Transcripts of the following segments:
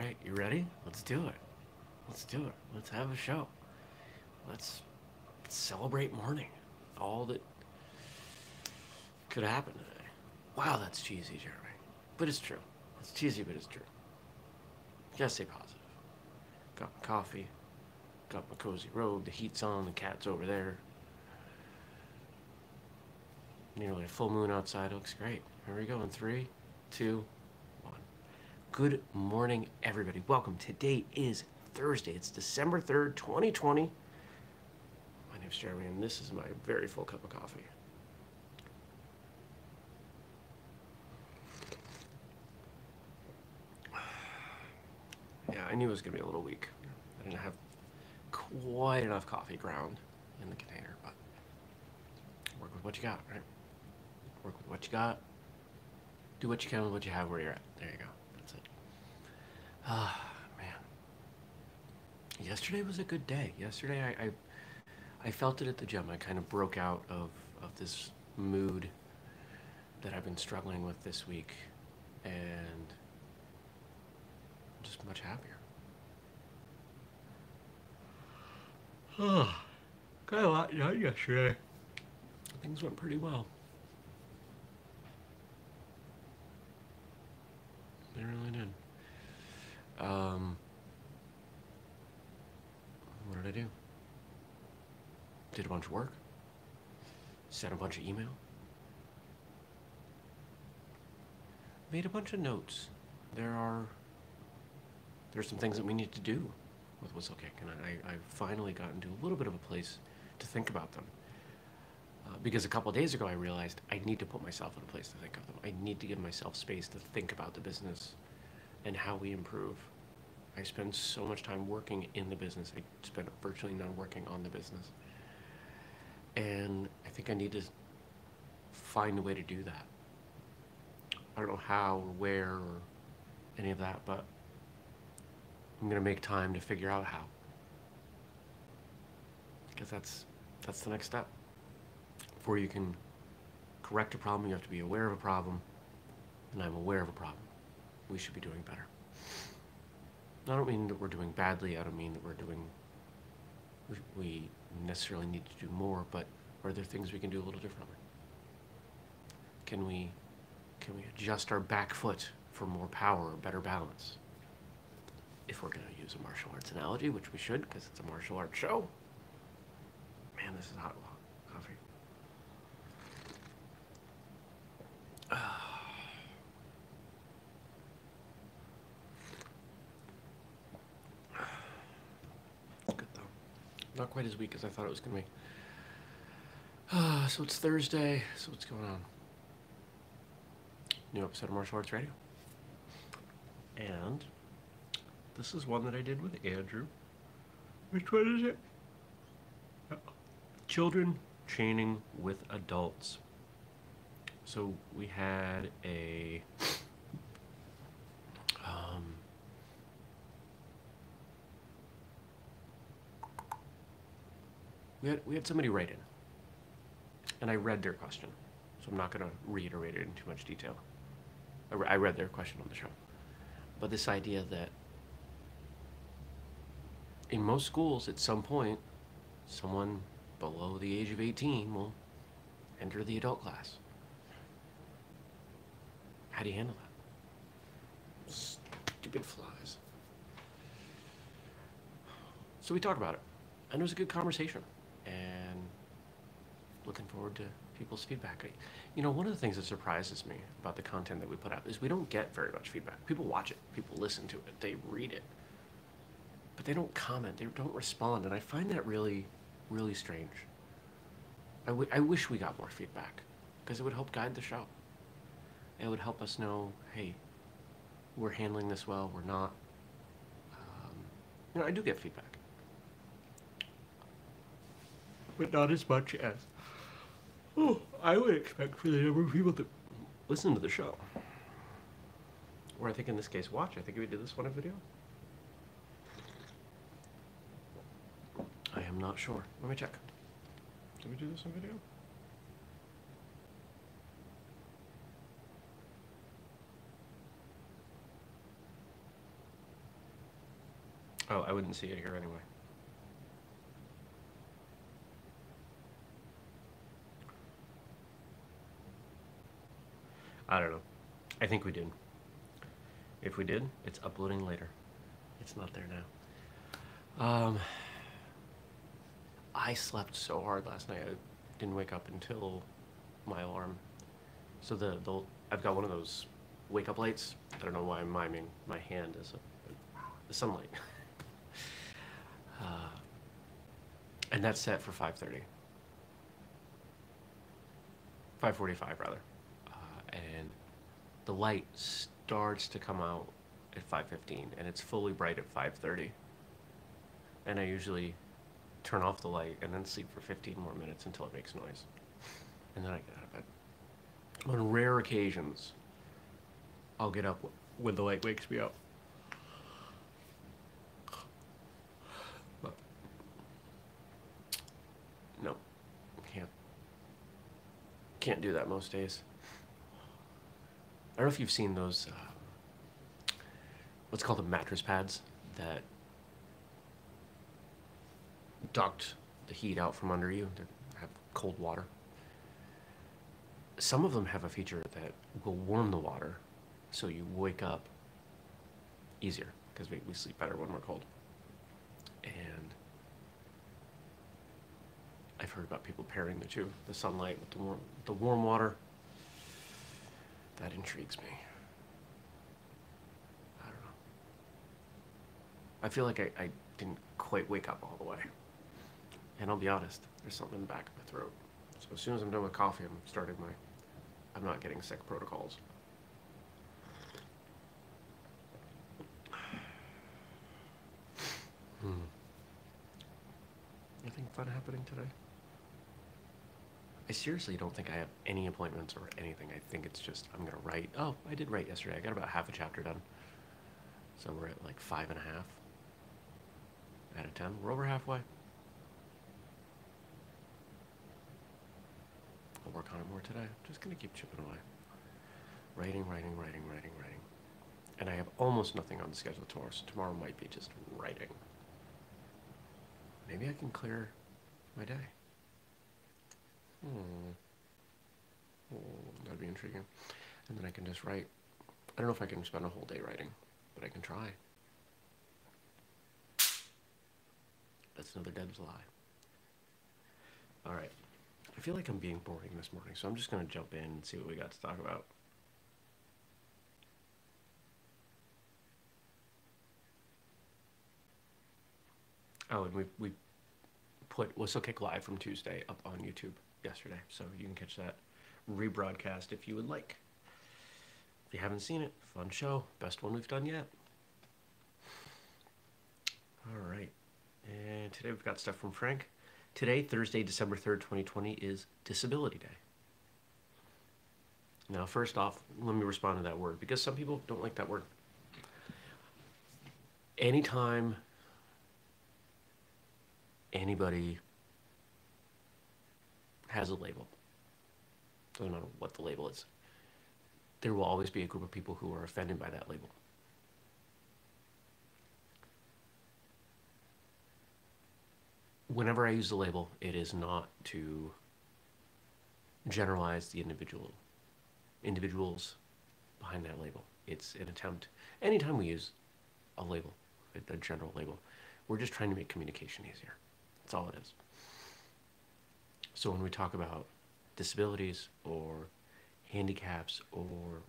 right, you ready? Let's do it. Let's do it. Let's have a show. Let's celebrate morning. All that could happen today. Wow, that's cheesy, Jeremy. But it's true. It's cheesy, but it's true. Just stay positive. Got my coffee. Got my cozy robe. The heat's on. The cat's over there. Nearly a full moon outside. It looks great. Here we go in three, two. Good morning, everybody. Welcome. Today is Thursday. It's December 3rd, 2020. My name's Jeremy, and this is my very full cup of coffee. Yeah, I knew it was going to be a little weak. I didn't have quite enough coffee ground in the container, but work with what you got, right? Work with what you got. Do what you can with what you have where you're at. There you go. Ah, man. Yesterday was a good day. Yesterday, I, I, I felt it at the gym. I kind of broke out of, of this mood that I've been struggling with this week, and I'm just much happier. Oh, got a lot done yesterday. Things went pretty well. They really did. Um, what did I do? Did a bunch of work. Sent a bunch of email. Made a bunch of notes. There are there's some things that we need to do with Whistlekick, and I, I've finally gotten to a little bit of a place to think about them. Uh, because a couple days ago, I realized I need to put myself in a place to think of them. I need to give myself space to think about the business and how we improve. I spend so much time working in the business. I spend virtually none working on the business. And I think I need to find a way to do that. I don't know how or where or any of that, but I'm going to make time to figure out how. Because that's that's the next step. Before you can correct a problem, you have to be aware of a problem, and I'm aware of a problem. We should be doing better. I don't mean that we're doing badly. I don't mean that we're doing. We, necessarily need to do more, but are there things we can do a little differently? Can we can we adjust our back foot for more power or better balance? If we're going to use a martial arts analogy, which we should because it's a martial arts show. Man, this is hot coffee. It's good though. Not quite as weak as I thought it was going to be. So it's Thursday. So what's going on? New episode of Martial Arts Radio. And this is one that I did with Andrew. Which one is it? Uh, Children chaining with adults. So we had a um, we had we had somebody write in, and I read their question, so I'm not going to reiterate it in too much detail. I, re- I read their question on the show, but this idea that in most schools, at some point, someone below the age of 18 will enter the adult class. How do you handle that? Stupid flies. So we talked about it, and it was a good conversation, and looking forward to people's feedback. You know, one of the things that surprises me about the content that we put out is we don't get very much feedback. People watch it, people listen to it, they read it, but they don't comment, they don't respond, and I find that really, really strange. I, wish we got more feedback because it would help guide the show. It would help us know, hey, we're handling this well, we're not. Um, you know, I do get feedback, but not as much as oh, I would expect for the number of people that listen to the show. Or I think in this case, watch. I think we did this one a video. I am not sure. Let me check. Did we do this on video? Oh, I wouldn't see it here anyway. I don't know. I think we did. If we did, it's uploading later. It's not there now. Um, I slept so hard last night. I didn't wake up until my alarm. So the, the I've got one of those wake up lights. I don't know why I'm miming my hand as a, sunlight. uh, and that's set for 5:30. 5:45 rather. And the light starts to come out at 5:15 and it's fully bright at 5:30. And I usually turn off the light and then sleep for 15 more minutes until it makes noise. And then I get out of bed. On rare occasions, I'll get up when the light wakes me up. No, can't. Can't do that most days. I don't know if you've seen those, uh, what's called the mattress pads that duct the heat out from under you to have cold water. Some of them have a feature that will warm the water so you wake up easier because we, we sleep better when we're cold. And I've heard about people pairing the two, the sunlight with the warm, the warm water. That intrigues me. I don't know. I feel like I, I didn't quite wake up all the way. And I'll be honest, there's something in the back of my throat. So as soon as I'm done with coffee, I'm starting my I'm not getting sick protocols. Hmm. Anything fun happening today? I seriously don't think I have any appointments or anything. I think it's just I'm gonna write. Oh, I did write yesterday. I got about half a chapter done. So we're at like five and a half out of ten. We're over halfway. I'll work on it more today. I'm just gonna keep chipping away. Writing, writing, writing, writing, writing. And I have almost nothing on the schedule tomorrow, so tomorrow might be just writing. Maybe I can clear my day. Hmm. Oh, that'd be intriguing. And then I can just write. I don't know if I can spend a whole day writing, but I can try. That's another Deb's lie. All right. I feel like I'm being boring this morning, so I'm just going to jump in and see what we got to talk about. Oh, and we we put Whistlekick Live from Tuesday up on YouTube yesterday, so you can catch that rebroadcast if you would like. If you haven't seen it, fun show, best one we've done yet. All right, and today we've got stuff from Frank. Today, Thursday, December 3rd, 2020, is Disability Day. Now, first off, let me respond to that word because some people don't like that word. Anytime anybody has a label, doesn't matter what the label is, there will always be a group of people who are offended by that label. Whenever I use the label, it is not to generalize the individual individuals behind that label. It's an attempt. Anytime we use a label, a, a general label, we're just trying to make communication easier. That's all it is. So when we talk about disabilities or handicaps or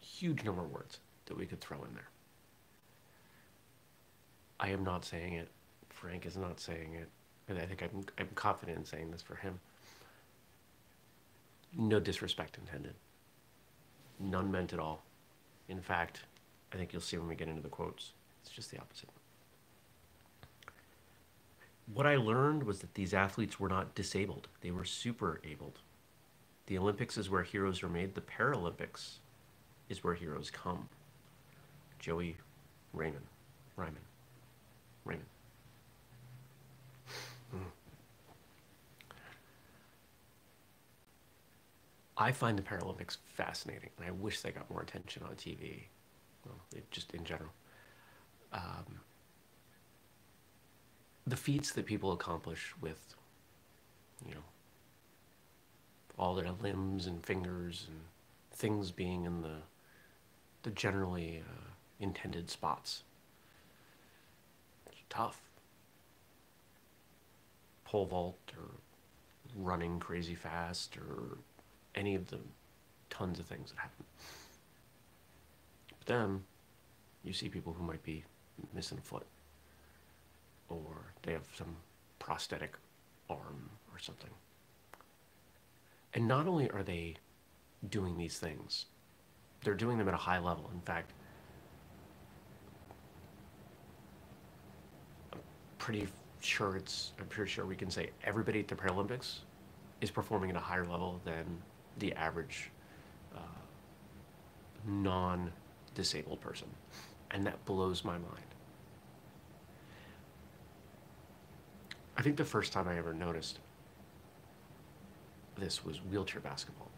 huge number of words that we could throw in there. I am not saying it. Frank is not saying it. And I think I'm, I'm confident in saying this for him. No disrespect intended. None meant at all. In fact, I think you'll see when we get into the quotes, it's just the opposite. What I learned was that these athletes were not disabled, they were super abled. The Olympics is where heroes are made, the Paralympics is where heroes come. Joey Raymond. Reiman. Raymond. Mm. I find the Paralympics fascinating, and I wish they got more attention on TV. Well, just in general. Um, the feats that people accomplish with, you know, all their limbs and fingers and things being in the the generally uh, intended spots. It's tough. Pole vault or running crazy fast or any of the tons of things that happen. But then you see people who might be missing a foot or they have some prosthetic arm or something. And not only are they doing these things, they're doing them at a high level. In fact, I'm pretty sure it's, I'm pretty sure we can say everybody at the Paralympics is performing at a higher level than the average uh, non disabled person. And that blows my mind. I think the first time I ever noticed this was wheelchair basketball.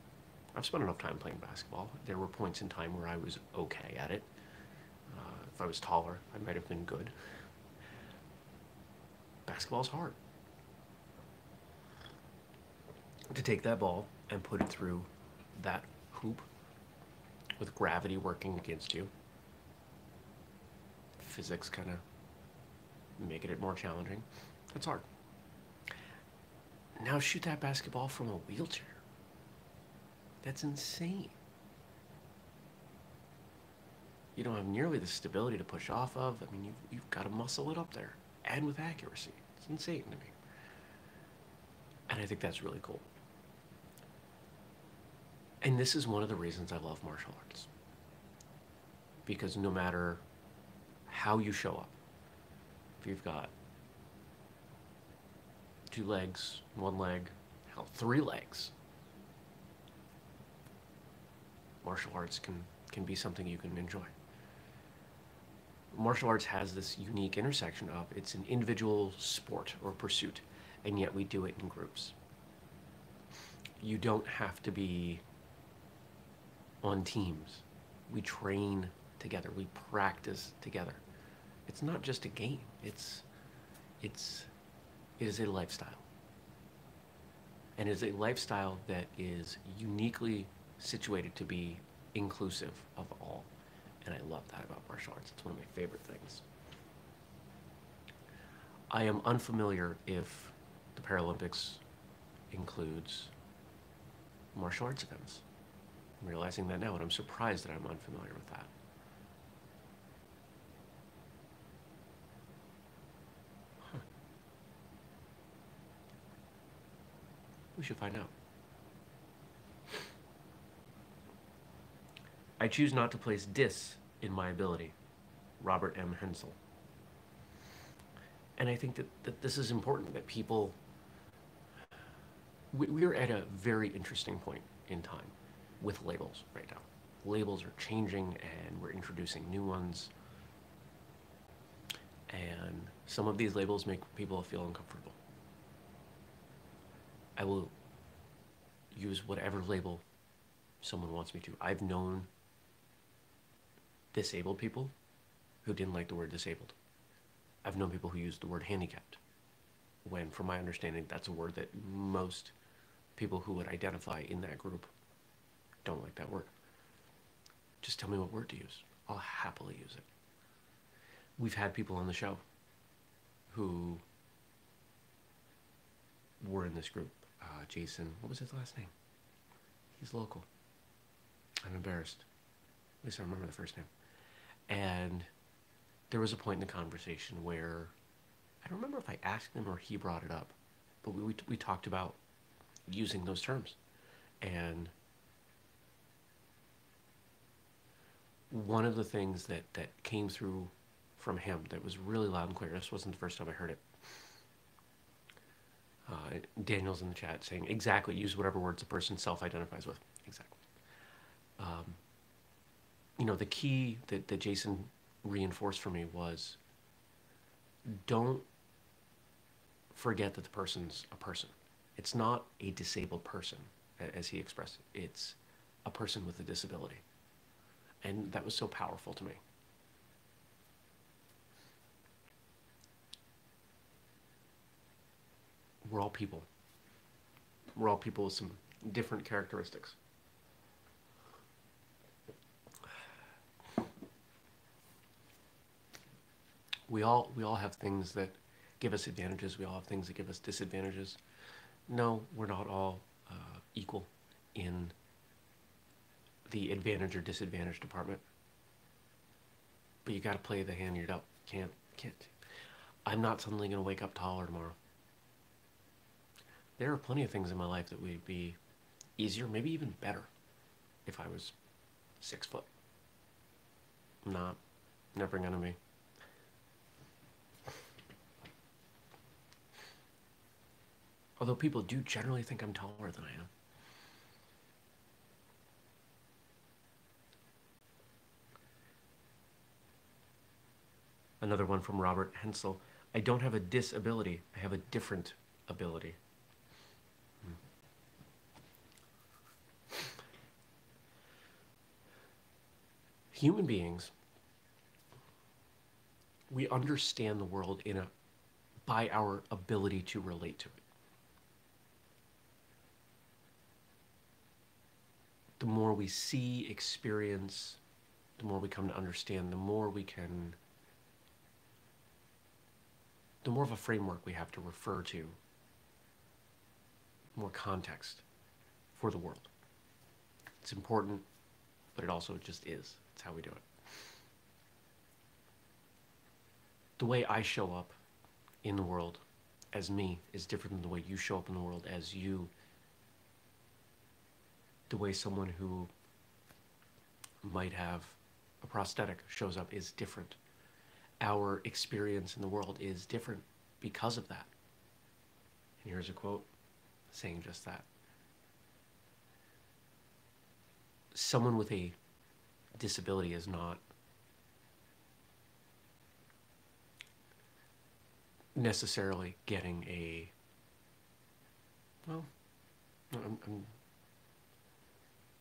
I've spent enough time playing basketball. There were points in time where I was okay at it. Uh, if I was taller, I might have been good. Basketball's hard. To take that ball and put it through that hoop with gravity working against you, physics kind of making it more challenging. That's hard. Now shoot that basketball from a wheelchair. That's insane. You don't have nearly the stability to push off of. I mean, you've, you've got to muscle it up there and with accuracy. It's insane to me. And I think that's really cool. And this is one of the reasons I love martial arts. Because no matter how you show up, if you've got two legs, one leg, hell, three legs. Martial arts can, can be something you can enjoy. Martial arts has this unique intersection of it's an individual sport or pursuit, and yet we do it in groups. You don't have to be on teams. We train together, we practice together. It's not just a game, it's, it's it is a lifestyle. And it is a lifestyle that is uniquely situated to be inclusive of all. And I love that about martial arts. It's one of my favorite things. I am unfamiliar if the Paralympics includes martial arts events. I'm realizing that now, and I'm surprised that I'm unfamiliar with that. We should find out. I choose not to place dis in my ability. Robert M. Hensel. And I think that, that this is important that people. We, we're at a very interesting point in time with labels right now. Labels are changing and we're introducing new ones. And some of these labels make people feel uncomfortable. I will use whatever label someone wants me to. I've known disabled people who didn't like the word disabled. I've known people who used the word handicapped, when, from my understanding, that's a word that most people who would identify in that group don't like that word. Just tell me what word to use. I'll happily use it. We've had people on the show who were in this group Jason, what was his last name? He's local. I'm embarrassed. At least I remember the first name. And there was a point in the conversation where I don't remember if I asked him or he brought it up, but we, we, we talked about using those terms. And one of the things that, that came through from him that was really loud and clear, this wasn't the first time I heard it, uh, Daniel's in the chat saying exactly use whatever words the person self-identifies with. Exactly. Um, you know, the key that, that Jason reinforced for me was don't forget that the person's a person. It's not a disabled person, as he expressed it. It's a person with a disability. And that was so powerful to me. We're all people. We're all people with some different characteristics. We all we all have things that give us advantages. We all have things that give us disadvantages. No, we're not all uh, equal in the advantage or disadvantage department. But you got to play the hand you're dealt. Can't can't. I'm not suddenly going to wake up taller tomorrow. There are plenty of things in my life that would be easier, maybe even better, if I was six foot. Not, never gonna be. Although people do generally think I'm taller than I am. Another one from Robert Hensel. I don't have a disability, I have a different ability. Human beings, we understand the world in a by our ability to relate to it. The more we see, experience, the more we come to understand, the more we can the more of a framework we have to refer to, more context for the world. It's important, but it also just is. It's how we do it. The way I show up in the world as me is different than the way you show up in the world as you. The way someone who might have a prosthetic shows up is different our experience in the world is different because of that. And here's a quote saying just that. Someone with a disability is not necessarily getting a well I'm, I'm,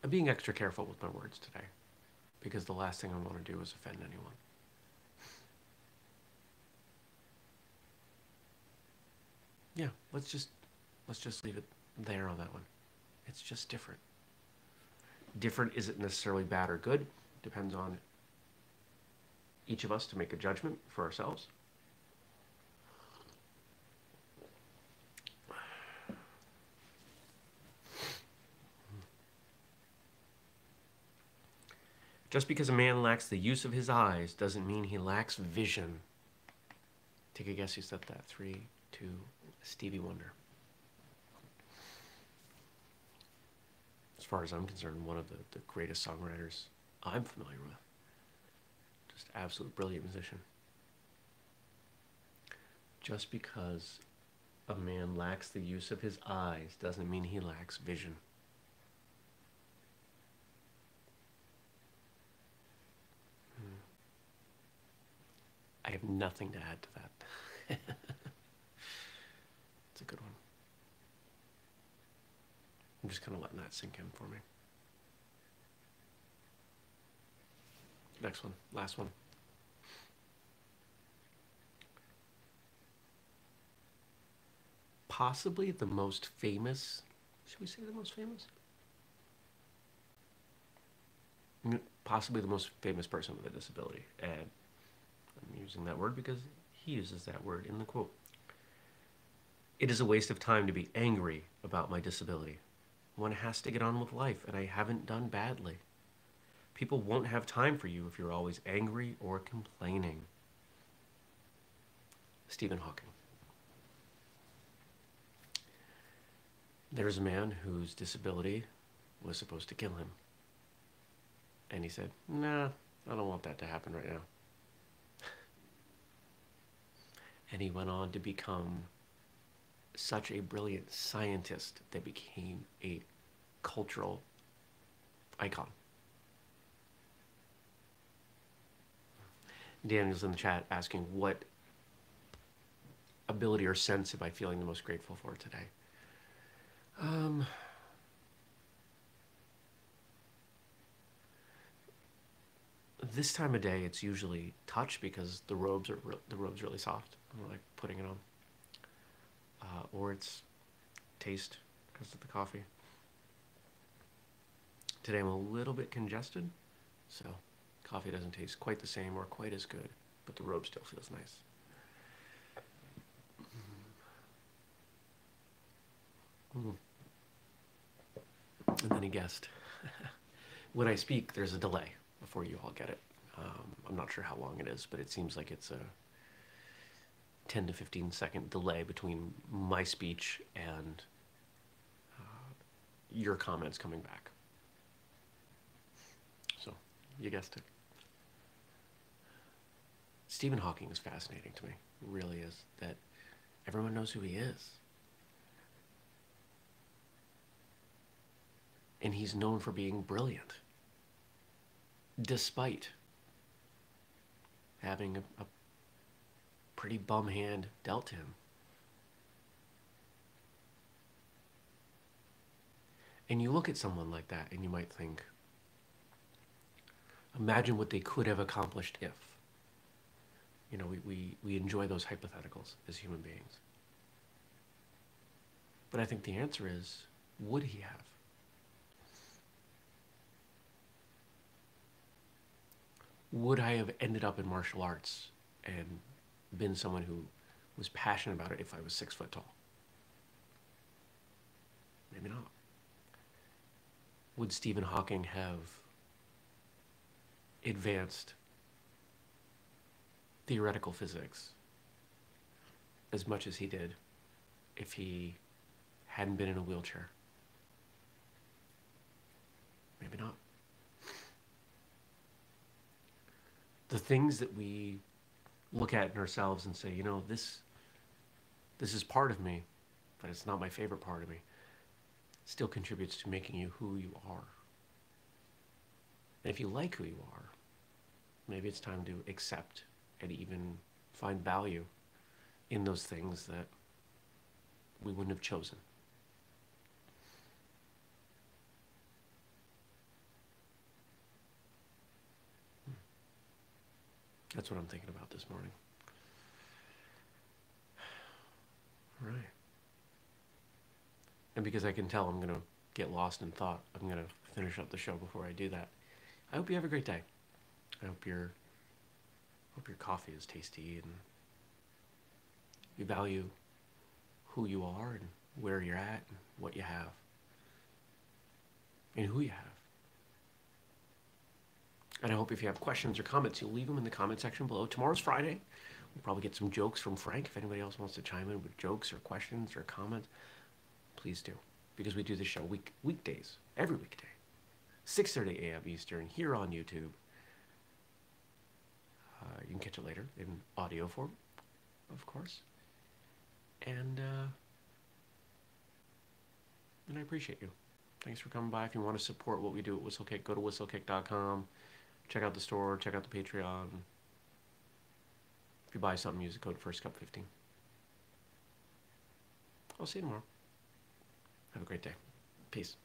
I'm being extra careful with my words today because the last thing I want to do is offend anyone. Yeah, let's just let's just leave it there on that one. It's just different. Different isn't necessarily bad or good. Depends on each of us to make a judgment for ourselves. Just because a man lacks the use of his eyes doesn't mean he lacks vision. Take a guess who said that. Three, two, Stevie Wonder. As far as I'm concerned, one of the, the greatest songwriters I'm familiar with. Just absolute brilliant musician. Just because a man lacks the use of his eyes doesn't mean he lacks vision. Hmm. I have nothing to add to that. It's a good one. I'm just kind of letting that sink in for me. Next one, last one. Possibly the most famous, should we say the most famous? Possibly the most famous person with a disability. And I'm using that word because he uses that word in the quote. It is a waste of time to be angry about my disability. One has to get on with life, and I haven't done badly. People won't have time for you if you're always angry or complaining. Stephen Hawking. There's a man whose disability was supposed to kill him. And he said, Nah, I don't want that to happen right now. and he went on to become such a brilliant scientist that became a cultural icon. Daniel's in the chat asking what ability or sense am I feeling the most grateful for today? Um, this time of day, it's usually touch because the robes are the robe's really soft. I'm like putting it on. uh, or its taste because of the coffee. Today I'm a little bit congested, so coffee doesn't taste quite the same or quite as good, but the robe still feels nice. Mm. And then he guessed. when I speak, there's a delay before you all get it. Um, I'm not sure how long it is, but it seems like it's a 10 to 15 second delay between my speech and uh, your comments coming back. So, you guessed it. Stephen Hawking is fascinating to me. It really is. That everyone knows who he is. And he's known for being brilliant, despite having a, a pretty bum hand dealt him. And you look at someone like that and you might think, imagine what they could have accomplished if. You know, we, we, we enjoy those hypotheticals as human beings. But I think the answer is, would he have? would I have ended up in martial arts and been someone who was passionate about it if I was six foot tall? Maybe not. Would Stephen Hawking have advanced theoretical physics as much as he did if he hadn't been in a wheelchair? Maybe not. the things that we look at in ourselves and say, you know, this this is part of me, but it's not my favorite part of me, still contributes to making you who you are. And if you like who you are, maybe it's time to accept and even find value in those things that we wouldn't have chosen. Hmm. That's what I'm thinking about this morning. All right. And because I can tell I'm going to get lost in thought, I'm going to finish up the show before I do that. I hope you have a great day. I hope your hope your coffee is tasty and you value who you are and where you're at and what you have and who you have. And I hope if you have questions or comments, you'll leave them in the comment section below. Tomorrow's Friday. We'll probably get some jokes from Frank. If anybody else wants to chime in with jokes or questions or comments, please do. Because we do the show week weekdays, every weekday. 6.30 a.m. Eastern here on YouTube. Uh, you can catch it later in audio form, of course. And, uh, and I appreciate you. Thanks for coming by. If you want to support what we do at Whistlekick, go to whistlekick.com. Check out the store, check out the Patreon. If you buy something, use the code FIRSTCUP15. I'll see you tomorrow. Have a great day. Peace.